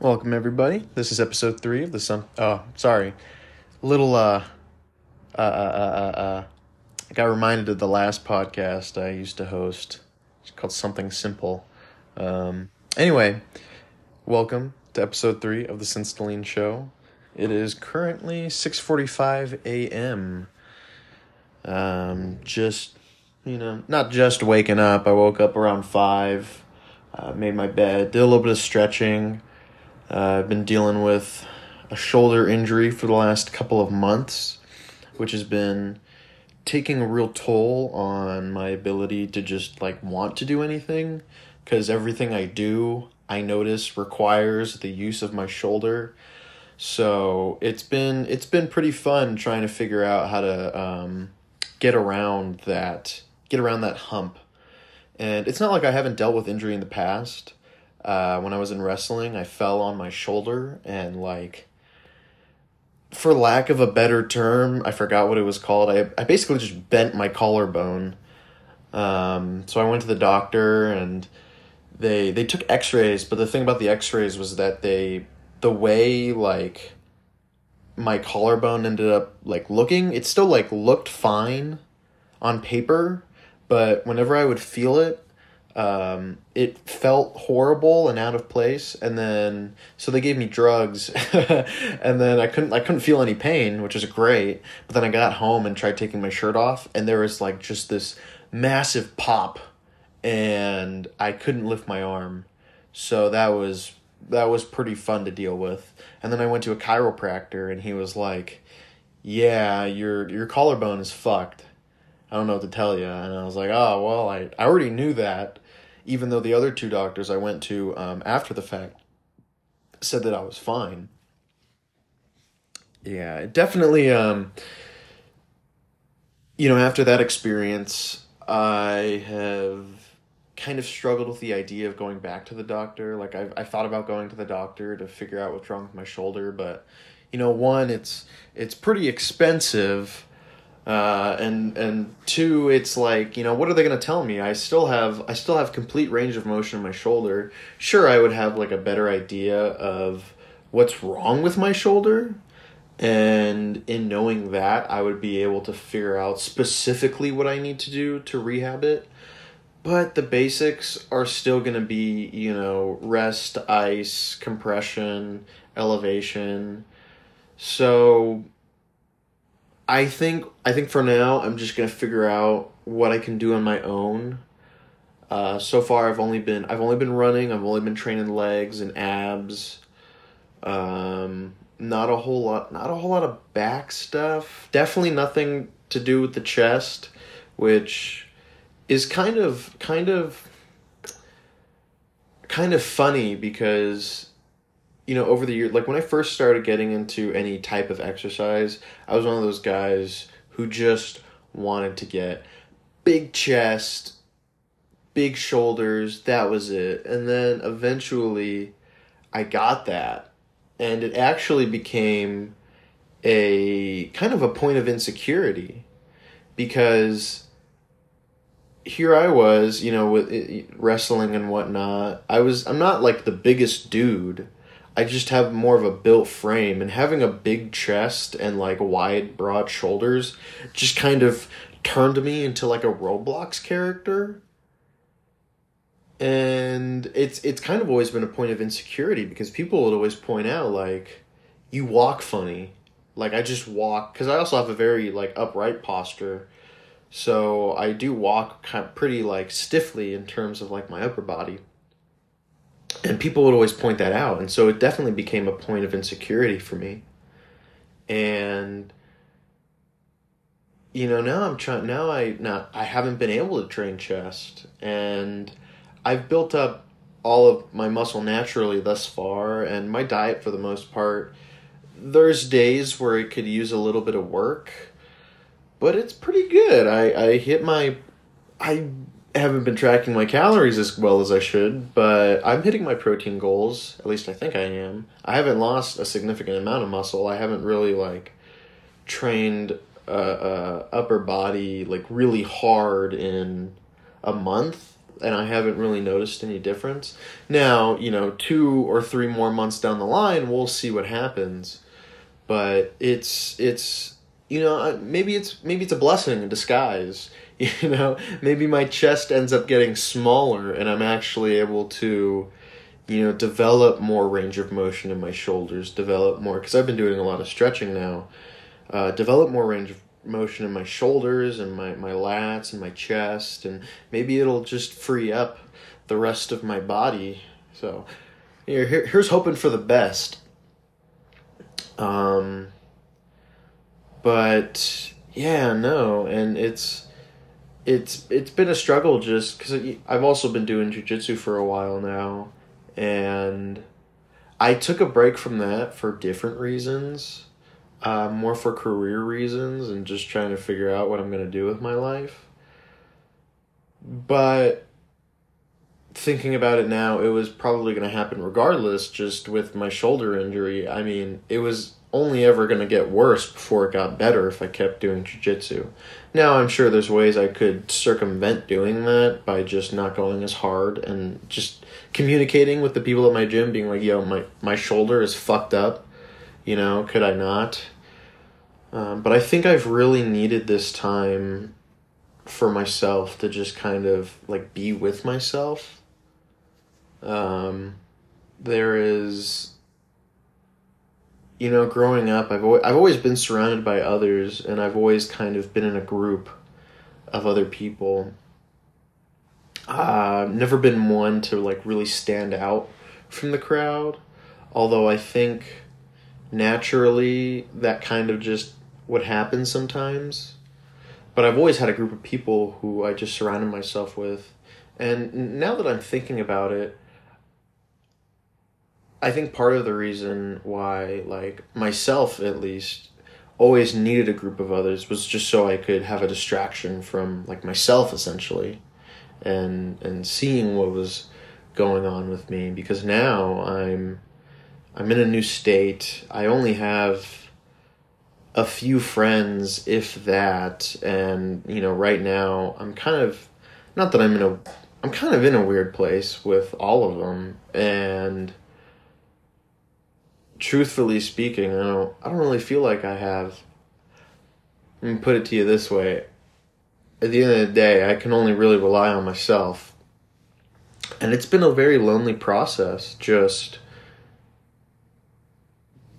Welcome everybody. This is episode three of the Sun. Oh, sorry, little uh, uh, uh, uh, uh, uh, I got reminded of the last podcast I used to host. It's called Something Simple. Um, anyway, welcome to episode three of the Sinstaline Show. It is currently six forty-five a.m. Um, just you know, not just waking up. I woke up around five. Uh, made my bed, did a little bit of stretching uh, I've been dealing with a shoulder injury for the last couple of months, which has been taking a real toll on my ability to just like want to do anything because everything I do, I notice requires the use of my shoulder. So it's been it's been pretty fun trying to figure out how to um, get around that get around that hump. And it's not like I haven't dealt with injury in the past uh, when I was in wrestling, I fell on my shoulder and like for lack of a better term, I forgot what it was called. I I basically just bent my collarbone. Um, so I went to the doctor and they they took x-rays, but the thing about the x-rays was that they the way like my collarbone ended up like looking, it still like looked fine on paper, but whenever I would feel it, um, it felt horrible and out of place and then so they gave me drugs and then i couldn't i couldn't feel any pain which is great but then i got home and tried taking my shirt off and there was like just this massive pop and i couldn't lift my arm. So that was that was pretty fun to deal with. And then i went to a chiropractor and he was like yeah your your collarbone is fucked. I don't know what to tell you. And I was like, oh, well, I, I already knew that even though the other two doctors I went to um, after the fact said that I was fine. Yeah, definitely. Um, you know, after that experience, I have kind of struggled with the idea of going back to the doctor. Like I, I thought about going to the doctor to figure out what's wrong with my shoulder, but you know, one, it's it's pretty expensive uh, and and two, it's like you know what are they going to tell me? I still have I still have complete range of motion in my shoulder. Sure, I would have like a better idea of what's wrong with my shoulder, and in knowing that, I would be able to figure out specifically what I need to do to rehab it. But the basics are still going to be you know rest, ice, compression, elevation. So I think I think for now I'm just gonna figure out what I can do on my own. Uh, so far I've only been I've only been running. I've only been training legs and abs. Um, not a whole lot. Not a whole lot of back stuff. Definitely nothing to do with the chest, which is kind of kind of kind of funny because you know, over the years, like when I first started getting into any type of exercise, I was one of those guys who just wanted to get big chest, big shoulders, that was it. And then eventually I got that. And it actually became a kind of a point of insecurity because here I was, you know, with eh, wrestling and whatnot. I was I'm not like the biggest dude I just have more of a built frame and having a big chest and like wide broad shoulders just kind of turned me into like a Roblox character. And it's it's kind of always been a point of insecurity because people would always point out like you walk funny. Like I just walk cuz I also have a very like upright posture. So I do walk kind of pretty like stiffly in terms of like my upper body and people would always point that out. And so it definitely became a point of insecurity for me. And you know now i'm trying now i not i haven't been able to train chest. And i've built up all of my muscle naturally thus far. And my diet for the most part there's days where it could use a little bit of work. But it's pretty good. I i hit my i haven't been tracking my calories as well as I should, but I'm hitting my protein goals. At least I think I am. I haven't lost a significant amount of muscle. I haven't really like trained uh, uh, upper body like really hard in a month. and I haven't really noticed any difference. Now, you know, two or three more months down the line, we'll see what happens. But it's it's you know maybe it's maybe it's a blessing in disguise. You know, maybe my chest ends up getting smaller, and I'm actually able to, you know, develop more range of motion in my shoulders, develop more because I've been doing a lot of stretching now. Uh, develop more range of motion in my shoulders and my, my lats and my chest and maybe it'll just free up the rest of my body so here, here here's hoping for the best um but yeah no and it's it's it's been a struggle just because i've also been doing jiu-jitsu for a while now and i took a break from that for different reasons uh, more for career reasons and just trying to figure out what I'm to do with my life. But thinking about it now, it was probably going to happen regardless, just with my shoulder injury. I mean, it was only ever going to get worse before it got better if I kept doing jiu-jitsu. Now I'm sure there's ways I could circumvent doing that by just not going as hard and just communicating with the people at my gym being like, "Yo, my my shoulder is fucked up you know, could I not? Um, but I think I've really needed this time for myself to just kind of like be with myself. Um, there is, you know, growing up, I've always, I've always been surrounded by others, and I've always kind of been in a group of other people. Uh, never been one to like really stand out from the crowd, although I think naturally that kind of just would happen sometimes. But I've always had a group of people who I just surrounded myself with. And now that I'm thinking about it, I think part of the reason why, like, myself at least, always needed a group of others was just so I could have a distraction from, like, myself essentially and and seeing what was going on with me because now I'm I'm in a new state. I only have a few friends, if that, and you know, right now I'm kind of not that I'm in a I'm kind of in a weird place with all of them and truthfully speaking, I don't I don't really feel like I have let me put it to you this way. At the end of the day, I can only really rely on myself. And it's been a very lonely process just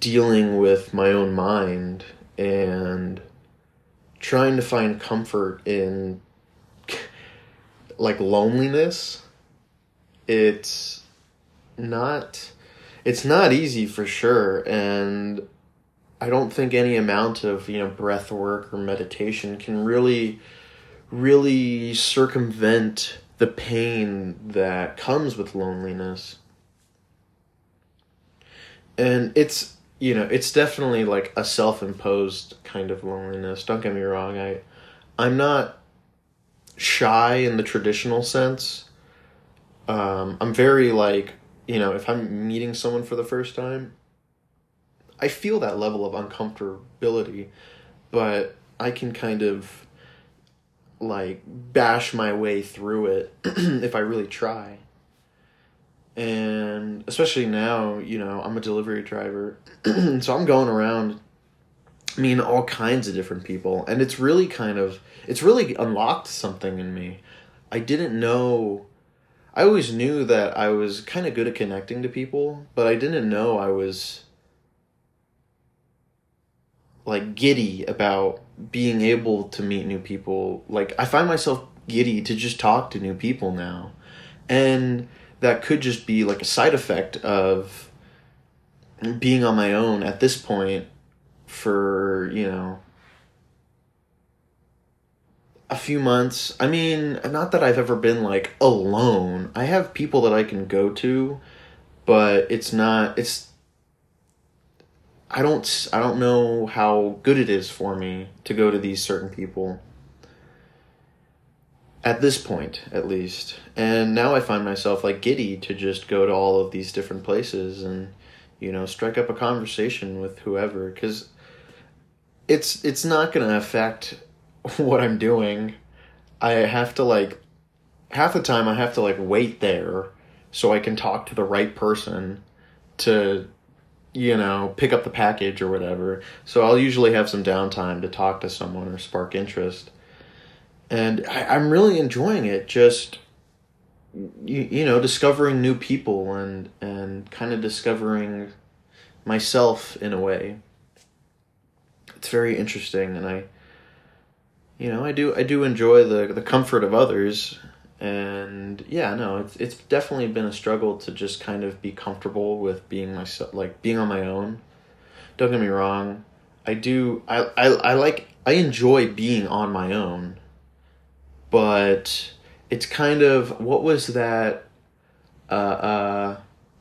dealing with my own mind and trying to find comfort in like loneliness it's not it's not easy for sure and i don't think any amount of you know breath work or meditation can really really circumvent the pain that comes with loneliness and it's you know, it's definitely like a self-imposed kind of loneliness. Don't get me wrong. I I'm not shy in the traditional sense. Um, I'm very like, you know, if I'm meeting someone for the first time, I feel that level of uncomfortability, but I can kind of like bash my way through it if I really try and especially now, you know, I'm a delivery driver, so I'm going around meeting all kinds of different people, and it's really kind of it's really unlocked something in me. I didn't know. I always knew that I was kind of good at connecting to people, but I didn't know I was like giddy about being able to meet new people. Like I find myself giddy to just talk to new people now. And that could just be like a side effect of being on my own at this point for, you know, a few months. I mean, not that I've ever been like alone. I have people that I can go to, but it's not it's I don't I don't know how good it is for me to go to these certain people at this point at least and now i find myself like giddy to just go to all of these different places and you know strike up a conversation with whoever because it's it's not going to affect what i'm doing i have to like half the time I have to like wait there so I can talk to the right person to you know pick up the package or whatever. So I'll usually have some downtime to talk to someone or spark interest. And I, I'm really enjoying it. Just you, you know discovering new people and and kind of discovering myself in a way it's very interesting and i you know i do i do enjoy the the comfort of others and yeah no it's it's definitely been a struggle to just kind of be comfortable with being myself like being on my own don't get me wrong i do i i, I like i enjoy being on my own but it's kind of what was that uh uh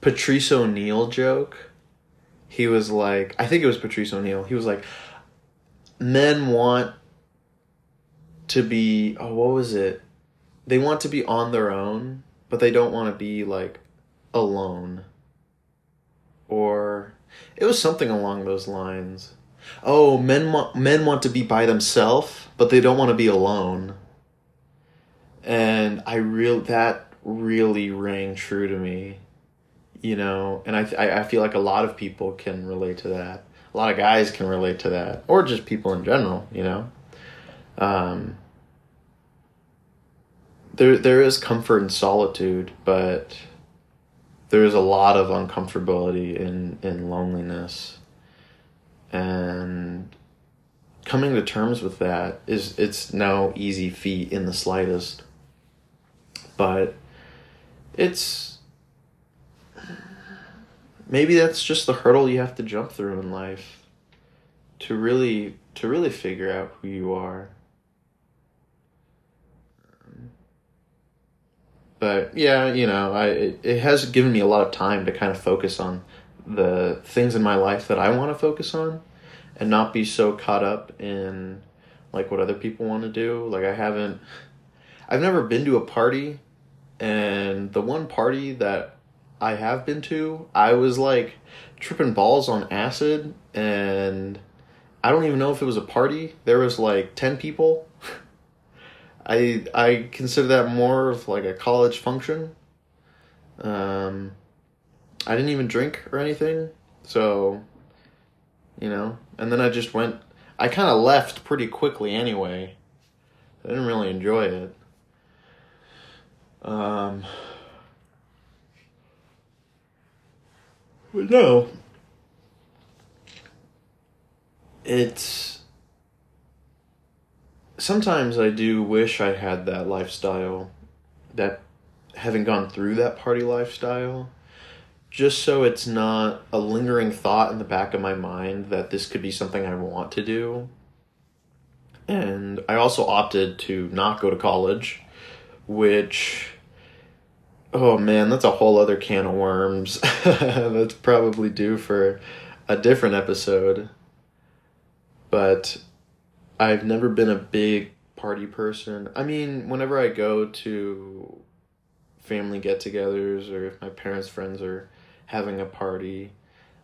Patrice O'Neal joke? He was like I think it was Patrice O'Neal. He was like men want to be oh what was it? They want to be on their own, but they don't want to be like alone. Or it was something along those lines. Oh, men want men want to be by themselves, but they don't want to be alone and I real that really rang true to me, you know, and I, I I feel like a lot of people can relate to that. A lot of guys can relate to that, or just people in general, you know. Um, there there is comfort in solitude, but there is a lot of uncomfortability in in loneliness, and coming to terms with that is it's no easy feat in the slightest. But it's maybe that's just the hurdle you have to jump through in life to really to really figure out who you are but yeah you know i it, it has given me a lot of time to kind of focus on the things in my life that i want to focus on and not be so caught up in like what other people want to do like i haven't i've never been to a party and the one party that I have been to, I was like tripping balls on acid and I don't even know if it was a party. There was like 10 people. I I consider that more of like a college function. Um I didn't even drink or anything. So you know, and then I just went I kind of left pretty quickly anyway. I didn't really enjoy it. Um, but no, it's sometimes I do wish I had that lifestyle, that having gone through that party lifestyle, just so it's not a lingering thought in the back of my mind that this could be something I want to do. And I also opted to not go to college, which Oh man, that's a whole other can of worms. that's probably due for a different episode. But I've never been a big party person. I mean, whenever I go to family get togethers or if my parents' friends are having a party,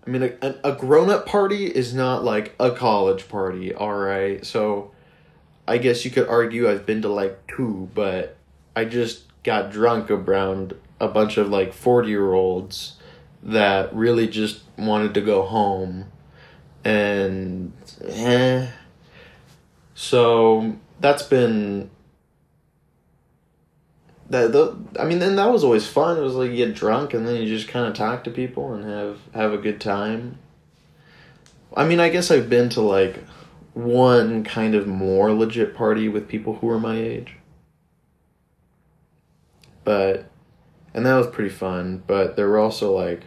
I mean, a, a grown up party is not like a college party, alright? So I guess you could argue I've been to like two, but I just got drunk around a bunch of like 40 year olds that really just wanted to go home and eh. So that's been that the I mean then that was always fun. It was like you get drunk and then you just kind of talk to people and have have a good time. I mean, I guess I've been to like one kind of more legit party with people who are my age. But and that was pretty fun. But there were also like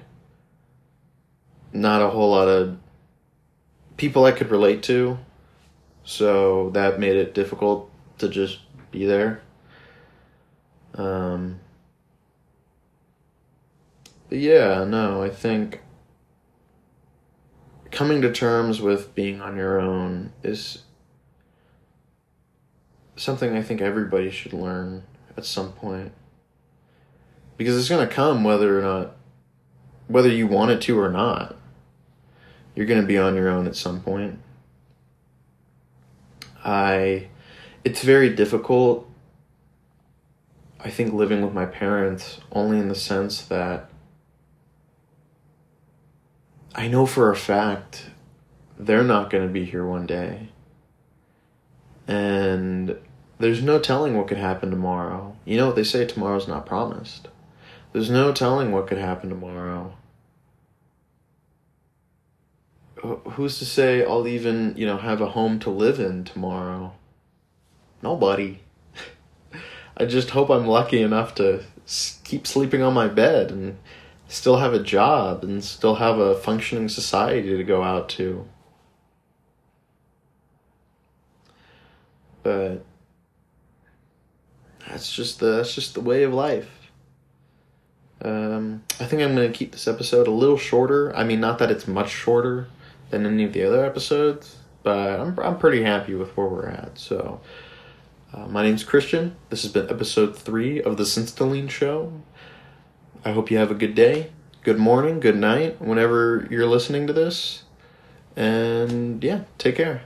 not a whole lot of people I could relate to, so that made it difficult to just be there. Um, but yeah, no, I think coming to terms with being on your own is something I think everybody should learn at some point. Because it's going to come whether or not whether you want it to or not. You're going to be on your own at some point i it's very difficult I think living with my parents only in the sense that I know for a fact they're not going to be here one day. And there's no telling what could happen tomorrow. You know what they say tomorrow's not promised. There's no telling what could happen tomorrow. Who's to say I'll even, you know, have a home to live in tomorrow? Nobody. I just hope I'm lucky enough to keep sleeping on my bed and still have a job and still have a functioning society to go out to. But that's just the that's just the way of life. Um, I think I'm going to keep this episode a little shorter. I mean, not that it's much shorter than any of the other episodes, but I'm I'm pretty happy with where we're at. So, uh, my name's Christian. This has been episode three of the Cinstaline Show. I hope you have a good day, good morning, good night, whenever you're listening to this. And yeah, take care.